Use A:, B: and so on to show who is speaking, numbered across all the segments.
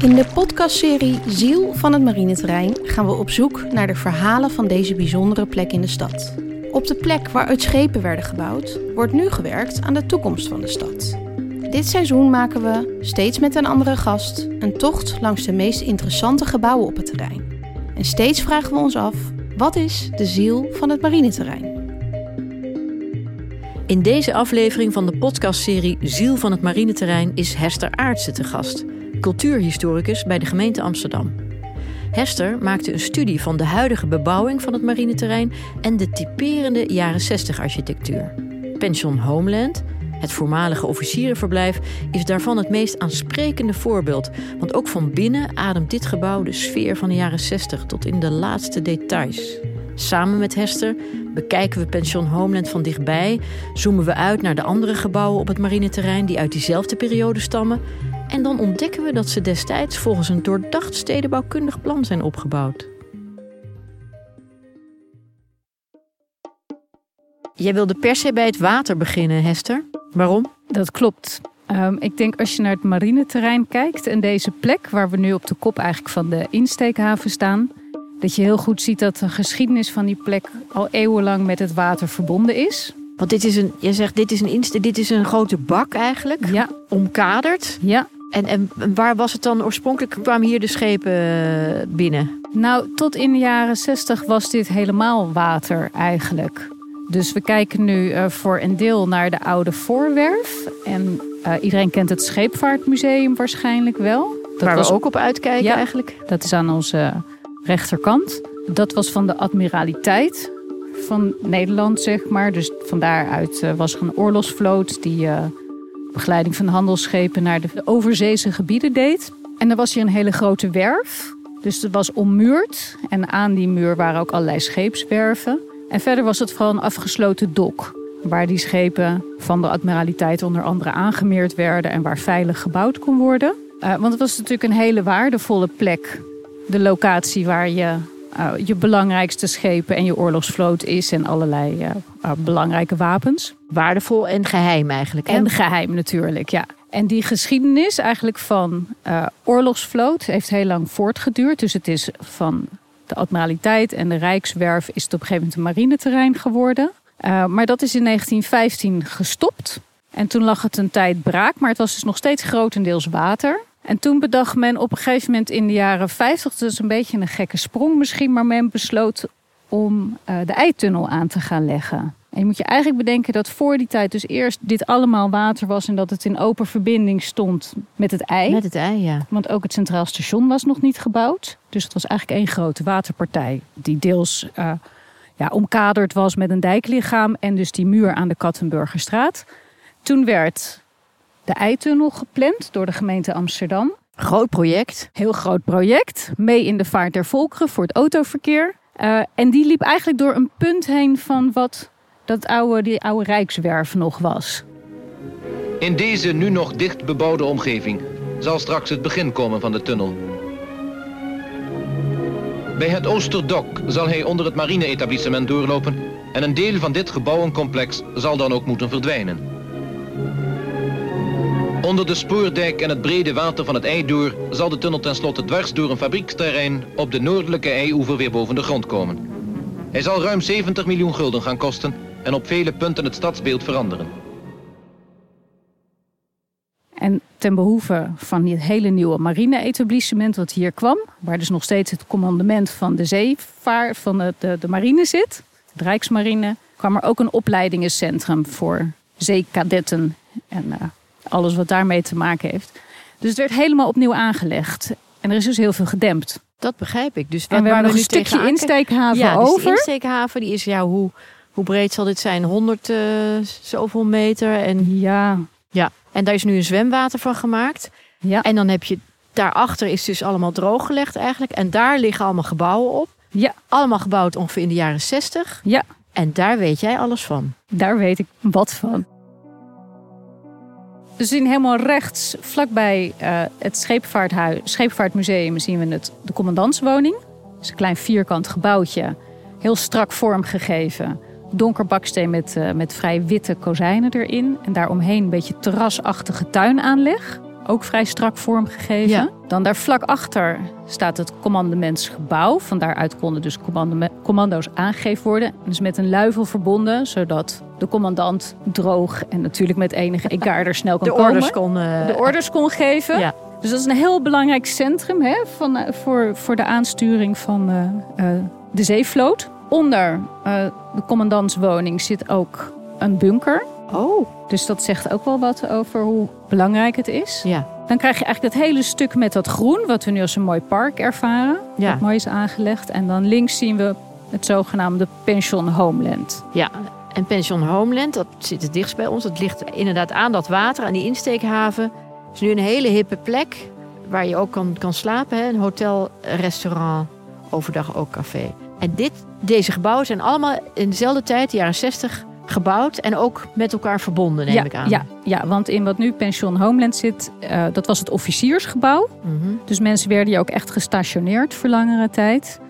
A: In de podcastserie Ziel van het marineterrein gaan we op zoek naar de verhalen van deze bijzondere plek in de stad. Op de plek waaruit schepen werden gebouwd, wordt nu gewerkt aan de toekomst van de stad. Dit seizoen maken we, steeds met een andere gast, een tocht langs de meest interessante gebouwen op het terrein. En steeds vragen we ons af: wat is de ziel van het marineterrein?
B: In deze aflevering van de podcastserie Ziel van het marineterrein is Hester Aartsen te gast, cultuurhistoricus bij de gemeente Amsterdam. Hester maakte een studie van de huidige bebouwing van het marineterrein en de typerende jaren 60 architectuur. Pension Homeland, het voormalige officierenverblijf, is daarvan het meest aansprekende voorbeeld. Want ook van binnen ademt dit gebouw de sfeer van de jaren 60 tot in de laatste details. Samen met Hester bekijken we Pension Homeland van dichtbij, zoomen we uit naar de andere gebouwen op het marineterrein die uit diezelfde periode stammen. En dan ontdekken we dat ze destijds volgens een doordacht stedenbouwkundig plan zijn opgebouwd. Jij wilde per se bij het water beginnen, Hester. Waarom?
C: Dat klopt. Um, ik denk als je naar het marineterrein kijkt en deze plek waar we nu op de kop eigenlijk van de insteekhaven staan, dat je heel goed ziet dat de geschiedenis van die plek al eeuwenlang met het water verbonden is.
B: Want dit is een, je zegt dit is een, inste, dit is een grote bak eigenlijk,
C: ja.
B: omkaderd.
C: Ja.
B: En, en waar was het dan oorspronkelijk? Kwamen hier de schepen eh, binnen?
C: Nou, tot in de jaren 60 was dit helemaal water eigenlijk. Dus we kijken nu uh, voor een deel naar de oude voorwerf. En uh, iedereen kent het Scheepvaartmuseum waarschijnlijk wel.
B: Dat Waar was... we ook op uitkijken
C: ja,
B: eigenlijk.
C: Dat is aan onze rechterkant. Dat was van de admiraliteit van Nederland, zeg maar. Dus van daaruit uh, was er een oorlogsvloot die begeleiding van handelsschepen naar de overzeese gebieden deed. En er was hier een hele grote werf. Dus het was ommuurd. En aan die muur waren ook allerlei scheepswerven. En verder was het vooral een afgesloten dok. Waar die schepen van de admiraliteit onder andere aangemeerd werden en waar veilig gebouwd kon worden. Uh, want het was natuurlijk een hele waardevolle plek. De locatie waar je je belangrijkste schepen en je oorlogsvloot is en allerlei uh, belangrijke wapens.
B: Waardevol en geheim eigenlijk. Hè?
C: En geheim natuurlijk, ja. En die geschiedenis eigenlijk van oorlogsvloot heeft heel lang voortgeduurd. Dus het is van de admiraliteit en de Rijkswerf is het op een gegeven moment een marineterrein geworden. Uh, maar dat is in 1915 gestopt. En toen lag het een tijd braak, maar het was dus nog steeds grotendeels water. En toen bedacht men op een gegeven moment in de jaren 50, dat is een beetje een gekke sprong misschien, maar men besloot om uh, de eitunnel aan te gaan leggen. En je moet je eigenlijk bedenken dat voor die tijd dus eerst dit allemaal water was en dat het in open verbinding stond met het ei.
B: Met het ei, ja.
C: Want ook het Centraal Station was nog niet gebouwd. Dus het was eigenlijk één grote waterpartij die deels uh, ja, omkaderd was met een dijklichaam en dus die muur aan de Kattenburgerstraat. Toen werd de eitunnel gepland door de gemeente Amsterdam.
B: Groot project.
C: Heel groot project. Mee in de vaart der volkeren voor het autoverkeer. Uh, en die liep eigenlijk door een punt heen van wat dat oude, die oude Rijkswerf nog was.
D: In deze nu nog dicht bebouwde omgeving zal straks het begin komen van de tunnel. Bij het Oosterdok zal hij onder het marine-etablissement doorlopen en een deel van dit gebouwencomplex zal dan ook moeten verdwijnen. Onder de spoordijk en het brede water van het ei door zal de tunnel tenslotte dwars door een fabrieksterrein op de noordelijke eioever weer boven de grond komen. Hij zal ruim 70 miljoen gulden gaan kosten en op vele punten het stadsbeeld veranderen.
C: En ten behoeve van het hele nieuwe marine-etablissement wat hier kwam, waar dus nog steeds het commandement van de zeevaart van de, de, marine zit, de Rijksmarine, kwam er ook een opleidingencentrum voor zeekadetten en uh, alles wat daarmee te maken heeft. Dus het werd helemaal opnieuw aangelegd. En er is dus heel veel gedempt.
B: Dat begrijp ik. Dus
C: en we hebben nog een stukje insteekhaven
B: ja,
C: over.
B: Dus de insteekhaven die is ja, hoe, hoe breed zal dit zijn? 100 uh, zoveel meter. En,
C: ja.
B: ja. En daar is nu een zwemwater van gemaakt.
C: Ja.
B: En dan heb je daarachter is dus allemaal drooggelegd eigenlijk. En daar liggen allemaal gebouwen op.
C: Ja.
B: Allemaal gebouwd ongeveer in de jaren 60.
C: Ja.
B: En daar weet jij alles van.
C: Daar weet ik wat van. We zien helemaal rechts, vlakbij uh, het scheepvaartmuseum, zien we het, de commandantswoning. Het is een klein vierkant gebouwtje, heel strak vormgegeven. Donker baksteen met, uh, met vrij witte kozijnen erin. En daaromheen een beetje terrasachtige tuinaanleg. Ook vrij strak vormgegeven.
B: Ja.
C: Dan daar vlak achter staat het commandementsgebouw. Van daaruit konden dus commando's aangegeven worden. Dus met een luifel verbonden, zodat de commandant droog en natuurlijk met enige egaar er snel kan
B: De
C: komen.
B: orders kon... eh,
C: de orders kon geven.
B: Ja.
C: Dus dat is een heel belangrijk centrum hè, van, eh, voor, voor de aansturing van eh, de zeevloot. Onder de commandantswoning zit ook een bunker.
B: Oh,
C: Dus dat zegt ook wel wat over hoe belangrijk het is.
B: ja.
C: Dan krijg je eigenlijk dat hele stuk met dat groen, wat we nu als een mooi park ervaren.
B: Ja.
C: Dat mooi is aangelegd. En dan links zien we het zogenaamde Pension Homeland.
B: Ja, en Pension Homeland, dat zit het dichtst bij ons. Dat ligt inderdaad aan dat water, aan die insteekhaven. Het is nu een hele hippe plek waar je ook kan, kan slapen. Hè? Een hotel, restaurant, overdag ook café. En dit, deze gebouwen zijn allemaal in dezelfde tijd, de jaren 60, gebouwd. En ook met elkaar verbonden, neem
C: ja,
B: ik aan.
C: Ja, ja, want in wat nu Pension Homeland zit, eh, dat was het officiersgebouw.
B: Mhm.
C: Dus mensen werden hier ook echt gestationeerd voor langere tijd.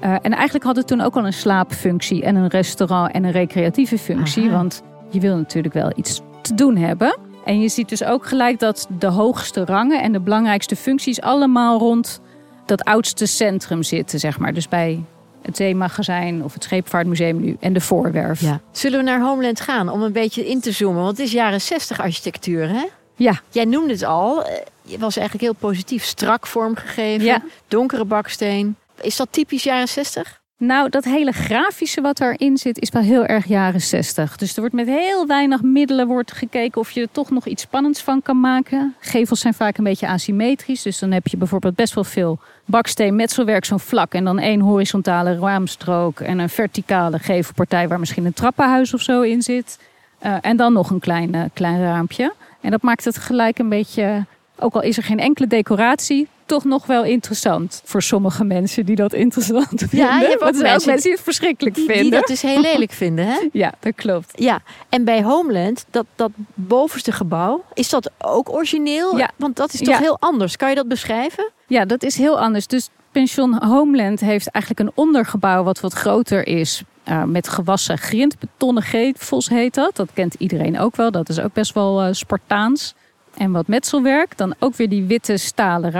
C: Eh, en eigenlijk had het toen ook al een slaapfunctie en een restaurant en een recreatieve functie.
B: Aha.
C: Want je wil natuurlijk wel iets te doen hebben. En je ziet dus ook gelijk dat de hoogste rangen en de belangrijkste functies allemaal rond dat oudste centrum zitten, zeg maar. Dus bij het zeemagazijn of het scheepvaartmuseum nu en de voorwerf.
B: Ja. Zullen we naar Homeland gaan om een beetje in te zoomen? Want het is jaren 60 architectuur, hè?
C: Ja.
B: Jij noemde het al. eh, Je was eigenlijk heel positief. Strak vormgegeven.
C: Ja.
B: Donkere baksteen. Is dat typisch jaren 60?
C: Nou, dat hele grafische wat erin zit is wel heel erg jaren 60. Dus er wordt met heel weinig middelen wordt gekeken of je er toch nog iets spannends van kan maken. Gevels zijn vaak een beetje asymmetrisch. Dus dan heb je bijvoorbeeld best wel veel baksteen, metselwerk zo'n vlak. En dan één horizontale raamstrook en een verticale gevelpartij waar misschien een trappenhuis of zo in zit. Eh, en dan nog een klein, eh, klein raampje. En dat maakt het gelijk een beetje, ook al is er geen enkele decoratie, toch nog wel interessant voor sommige mensen die dat interessant vinden.
B: je hebt ook mensen
C: die het verschrikkelijk
B: Die,
C: vinden.
B: die dat dus heel lelijk vinden, hè?
C: Ja, dat klopt.
B: Ja, en bij Homeland, dat, dat bovenste gebouw, is dat ook origineel?
C: Ja.
B: Want dat is toch
C: Ja.
B: heel anders. Kan je dat beschrijven?
C: Ja, dat is heel anders. Dus Pension Homeland heeft eigenlijk een ondergebouw wat wat groter is. eh, met gewassen grindbetonnen gevels heet dat. Dat kent iedereen ook wel. Dat is ook best wel eh, Spartaans. En wat metselwerk. Dan ook weer die witte stalen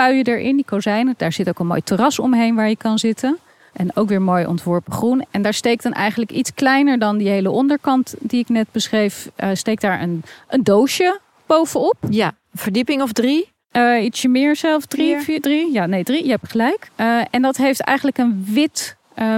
C: raampuien erin, die kozijnen. Daar zit ook een mooi terras omheen waar je kan zitten. En ook weer mooi ontworpen groen. En daar steekt dan eigenlijk iets kleiner dan die hele onderkant die ik net beschreef. eh, steekt daar een, een doosje bovenop.
B: Ja, verdieping of drie?
C: Eh, ietsje meer zelf, drie,
B: Vier.
C: vier, drie. Ja, nee, drie. Je hebt gelijk. Eh, en dat heeft eigenlijk een wit,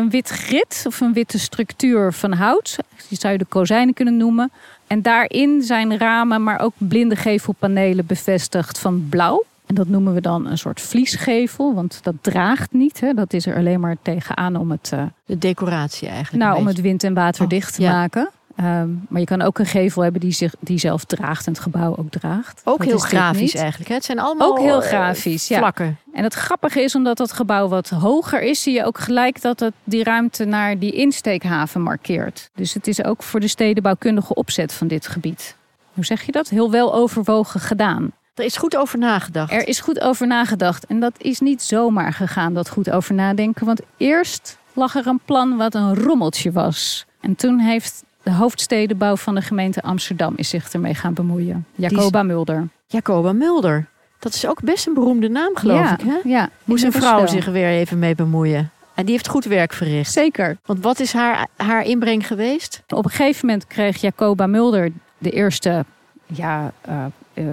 C: wit grit of een witte structuur van hout. Die zou je de kozijnen kunnen noemen. En daarin zijn ramen, maar ook blinde gevelpanelen bevestigd van blauw. En dat noemen we dan een soort vliesgevel, want dat draagt niet. Hè. Dat is er alleen maar tegenaan om het, eh,
B: De decoratie eigenlijk.
C: nou, om het wind en water
B: Oh,
C: dicht te
B: ja.
C: maken. Ehm, maar je kan ook een gevel hebben die, zich, die zelf draagt en het gebouw ook draagt.
B: Ook
C: Dat
B: heel grafisch eigenlijk. Hè? Het zijn allemaal
C: Ook heel
B: eh,
C: grafisch,
B: vlakken.
C: En het grappige is, omdat dat gebouw wat hoger is, zie je ook gelijk dat het die ruimte naar die insteekhaven markeert. Dus het is ook voor de stedenbouwkundige opzet van dit gebied. Hoe zeg je dat? Heel wel overwogen gedaan.
B: Er is goed over nagedacht.
C: Er is goed over nagedacht. En dat is niet zomaar gegaan, dat goed over nadenken. Want eerst lag er een plan wat een rommeltje was. En toen heeft de hoofdstedenbouw van de gemeente Amsterdam is zich ermee gaan bemoeien. Jacoba Mulder.
B: Jacoba Mulder. Dat is ook best een beroemde naam, geloof
C: ja,
B: ik. Hè?
C: Ja,
B: Moest een
C: inmiddels
B: vrouw zich er weer even mee bemoeien. En die heeft goed werk verricht.
C: Zeker.
B: Want wat is haar, haar inbreng geweest?
C: Op een gegeven moment kreeg Jacoba Mulder de eerste ja, eh,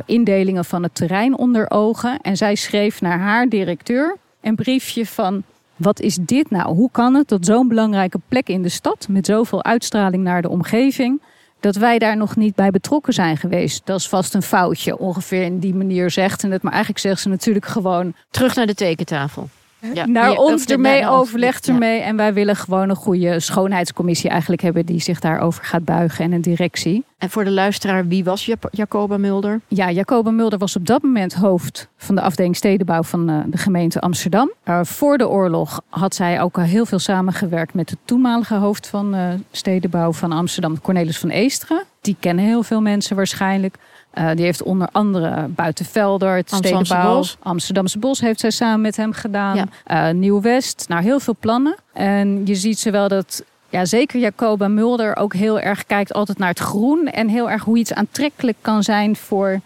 C: indelingen van het terrein onder ogen. En zij schreef naar haar directeur een briefje van... Wat is dit nou? Hoe kan het dat zo'n belangrijke plek in de stad... met zoveel uitstraling naar de omgeving... dat wij daar nog niet bij betrokken zijn geweest? Dat is vast een foutje, ongeveer in die manier zegt ze het. Maar eigenlijk zegt ze natuurlijk gewoon...
B: Terug naar de tekentafel. Ja.
C: naar ons ermee, overlegt ermee. En wij willen gewoon een goede schoonheidscommissie eigenlijk hebben... die zich daarover gaat buigen en een directie.
B: En voor de luisteraar, wie was Jacoba Mulder?
C: Ja, Jacoba Mulder was op dat moment hoofd van de afdeling stedenbouw van eh, de gemeente Amsterdam. Eh, voor de oorlog had zij ook al heel veel samengewerkt met de toenmalige hoofd van eh, stedenbouw van Amsterdam, Cornelis van Eesteren. Die kennen heel veel mensen waarschijnlijk. Eh, die heeft onder andere Buitenvelder, het
B: Amsterdamse
C: stedenbouw,
B: Bos.
C: Amsterdamse Bos heeft zij samen met hem gedaan.
B: Ja.
C: Eh, Nieuw-West, nou heel veel plannen. En je ziet zowel dat ja, zeker Jacoba Mulder ook heel erg kijkt altijd naar het groen. En heel erg hoe iets aantrekkelijk kan zijn voor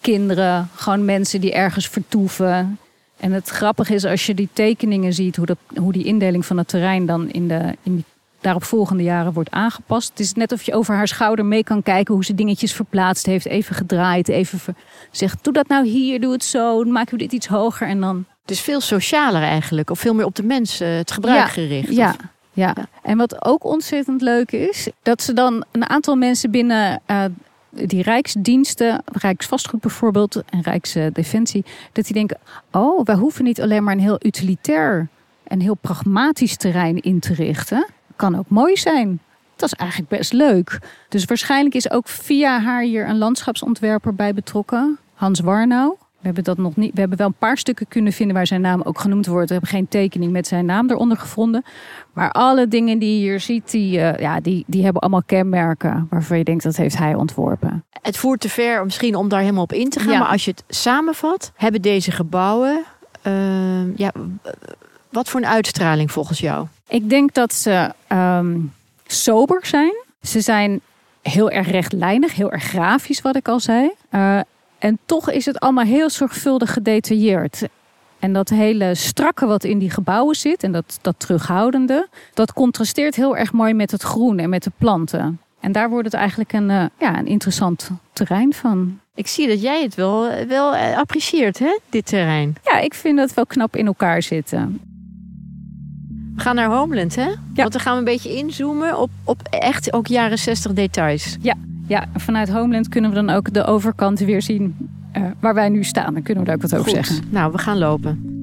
C: kinderen, gewoon mensen die ergens vertoeven. En het grappige is als je die tekeningen ziet, hoe, dat, hoe die indeling van het terrein dan in, de, in die daaropvolgende jaren wordt aangepast. Het is net of je over haar schouder mee kan kijken hoe ze dingetjes verplaatst heeft, even gedraaid, even ver... zegt: Doe dat nou hier, doe het zo, dan maken we dit iets hoger en dan.
B: Het is veel socialer eigenlijk, of veel meer op de mens, eh, het gebruik gericht.
C: Ja, ja. En wat ook ontzettend leuk is, dat ze dan een aantal mensen binnen uh, die Rijksdiensten, Rijksvastgoed bijvoorbeeld en Rijksdefensie, dat die denken: oh, wij hoeven niet alleen maar een heel utilitair en heel pragmatisch terrein in te richten. Kan ook mooi zijn. Dat is eigenlijk best leuk. Dus waarschijnlijk is ook via haar hier een landschapsontwerper bij betrokken, Hans Warnau. We hebben dat nog niet. We hebben wel een paar stukken kunnen vinden waar zijn naam ook genoemd wordt. We hebben geen tekening met zijn naam eronder gevonden. Maar alle dingen die je hier ziet, die, uh, ja, die, die hebben allemaal kenmerken waarvan je denkt dat heeft hij ontworpen.
B: Het voert te ver misschien om daar helemaal op in te gaan. Ja. Maar als je het samenvat, hebben deze gebouwen. Uh, ja, wat voor een uitstraling volgens jou?
C: Ik denk dat ze um, sober zijn. Ze zijn heel erg rechtlijnig, heel erg grafisch, wat ik al zei. Uh, en toch is het allemaal heel zorgvuldig gedetailleerd. En dat hele strakke wat in die gebouwen zit en dat, dat terughoudende, dat contrasteert heel erg mooi met het groen en met de planten. En daar wordt het eigenlijk een, uh, ja, een interessant terrein van.
B: Ik zie dat jij het wel, wel apprecieert, hè, dit terrein.
C: Ja, ik vind dat wel knap in elkaar zitten.
B: We gaan naar Homeland, hè? Ja. Want dan gaan we een beetje inzoomen op, op echt ook jaren 60 details.
C: Ja, ja, vanuit Homeland kunnen we dan ook de overkant weer zien uh, waar wij nu staan. Dan kunnen we daar ook wat over zeggen.
B: Nou, we gaan lopen.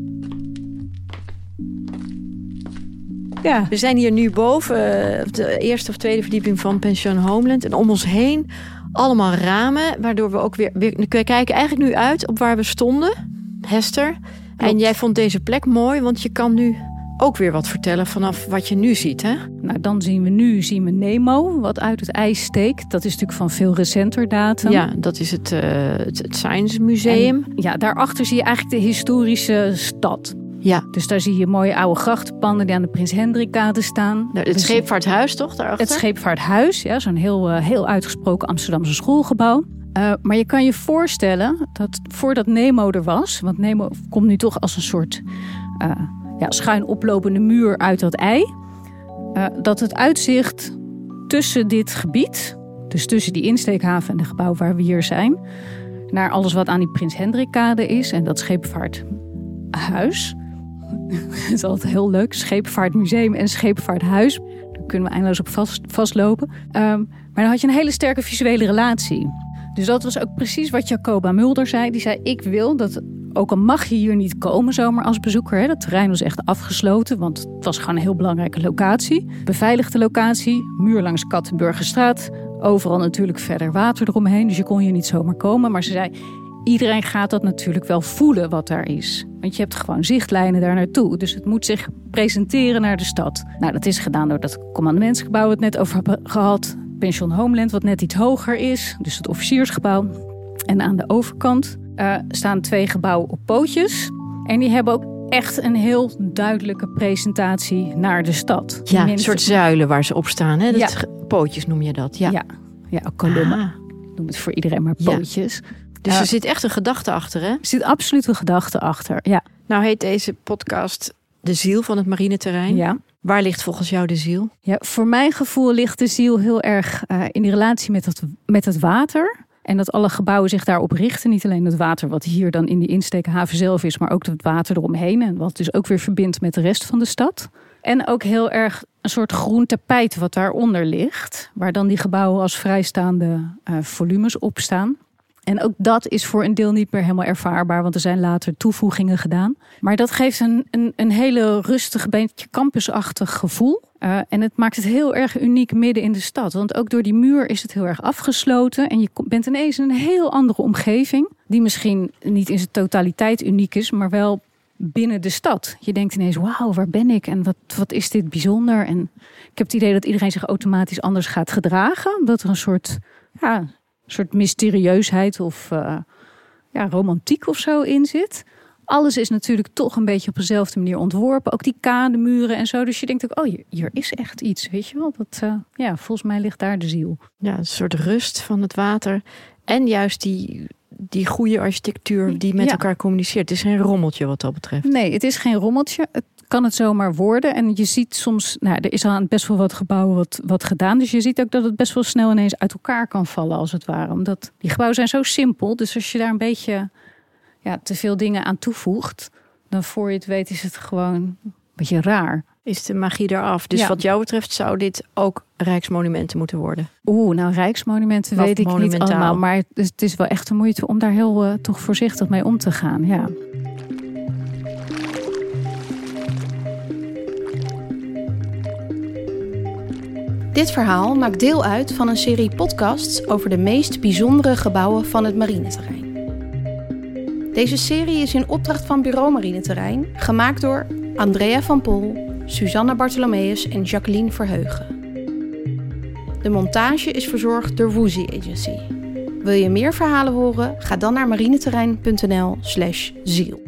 C: Ja.
B: We zijn hier nu boven uh, op de eerste of tweede verdieping van Pension Homeland. En om ons heen allemaal ramen, waardoor we ook weer, weer we kijken eigenlijk nu uit op waar we stonden. Hester. Klopt. En jij vond deze plek mooi, want je kan nu ook weer wat vertellen vanaf wat je nu ziet, hè?
C: Nou, dan zien we nu zien we Nemo, wat uit het ijs steekt. Dat is natuurlijk van veel recenter datum.
B: Ja, dat is het, uh, het, het Science Museum.
C: En, ja, daarachter zie je eigenlijk de historische stad.
B: Ja.
C: Dus daar zie je mooie oude grachtenpanden die aan de Prins Hendrikkade staan.
B: Nou, het dus scheepvaarthuis, toch? Daarachter?
C: Het scheepvaarthuis, ja, zo'n heel, uh, heel uitgesproken Amsterdamse schoolgebouw. Uh, maar je kan je voorstellen dat voordat Nemo er was, want Nemo komt nu toch als een soort uh, ja, schuin oplopende muur uit dat ei. Uh, dat het uitzicht tussen dit gebied, dus tussen die insteekhaven en de gebouw waar we hier zijn, naar alles wat aan die Prins Hendrikkade is en dat scheepvaarthuis. dat is altijd heel leuk. Scheepvaartmuseum en scheepvaarthuis. Daar kunnen we eindeloos op vast, vastlopen. Um, maar dan had je een hele sterke visuele relatie. Dus dat was ook precies wat Jacoba Mulder zei. Die zei: Ik wil dat ook al mag je hier niet komen zomaar als bezoeker. Hè. Terrein was echt afgesloten, want het was gewoon een heel belangrijke locatie. Beveiligde locatie, muur langs Kattenburgerstraat. Overal natuurlijk verder water eromheen, dus je kon hier niet zomaar komen. Maar ze zei, iedereen gaat dat natuurlijk wel voelen wat daar is. Want je hebt gewoon zichtlijnen daar naartoe. Dus het moet zich presenteren naar de stad. Nou, dat is gedaan door dat commandementsgebouw het net over gehad. Pension Homeland, wat net iets hoger is. Dus het officiersgebouw. En aan de overkant uh, staan twee gebouwen op pootjes. En die hebben ook echt een heel duidelijke presentatie naar de stad.
B: Ja, een soort zuilen waar ze op staan. Hè? Dat ja. Pootjes noem je dat. Ja,
C: ja, ja kolommen. Ah. Noem het voor iedereen maar pootjes.
B: Ja. Dus uh, er zit echt een gedachte achter, hè? Er
C: zit absoluut een gedachte achter, ja.
B: Nou heet deze podcast De Ziel van het marineterrein.
C: Ja.
B: Waar ligt volgens jou de ziel?
C: Ja, voor mijn gevoel ligt de ziel heel erg uh, in die relatie met het, met het water. En dat alle gebouwen zich daarop richten. Niet alleen het water wat hier dan in die insteekhaven zelf is, maar ook het water eromheen. En wat dus ook weer verbindt met de rest van de stad. En ook heel erg een soort groen tapijt wat daaronder ligt. Waar dan die gebouwen als vrijstaande uh, volumes op staan. En ook dat is voor een deel niet meer helemaal ervaarbaar, want er zijn later toevoegingen gedaan. Maar dat geeft een, een, een hele rustig, beetje campusachtig gevoel. Uh, en het maakt het heel erg uniek midden in de stad. Want ook door die muur is het heel erg afgesloten. En je bent ineens in een heel andere omgeving. Die misschien niet in zijn totaliteit uniek is, maar wel binnen de stad. Je denkt ineens, wauw, waar ben ik? En wat, wat is dit bijzonder? En ik heb het idee dat iedereen zich automatisch anders gaat gedragen. Omdat er een soort, ja, soort mysterieusheid of uh, ja, romantiek of zo in zit. Alles is natuurlijk toch een beetje op dezelfde manier ontworpen. Ook die kademuren en zo. Dus je denkt ook, oh, hier, hier is echt iets, weet je wel. Dat, uh, ja, volgens mij ligt daar de ziel.
B: Ja, een soort rust van het water. En juist die, die goede architectuur die met
C: Ja.
B: elkaar communiceert. Het is geen rommeltje wat dat betreft.
C: Nee, het is geen rommeltje. Het kan het zomaar worden. En je ziet soms, nou, er is al aan best wel wat gebouwen wat, wat gedaan. Dus je ziet ook dat het best wel snel ineens uit elkaar kan vallen, als het ware. Omdat die gebouwen zijn zo simpel. Dus als je daar een beetje ja, te veel dingen aan toevoegt, dan voor je het weet is het gewoon een beetje raar.
B: Is de magie eraf. Dus
C: Ja.
B: wat jou betreft zou dit ook rijksmonumenten moeten worden.
C: Oeh, nou rijksmonumenten
B: Of
C: weet ik niet allemaal. Maar het is, het is wel echt de moeite om daar heel eh, toch voorzichtig mee om te gaan. Ja.
A: Dit verhaal maakt deel uit van een serie podcasts over de meest bijzondere gebouwen van het marineterrein. Deze serie is in opdracht van Bureau Marineterrein, gemaakt door Andrea van Pol, Susanna Bartholomeus en Jacqueline Verheugen. De montage is verzorgd door Woozy Agency. Wil je meer verhalen horen? Ga dan naar marineterrein.nl/ziel.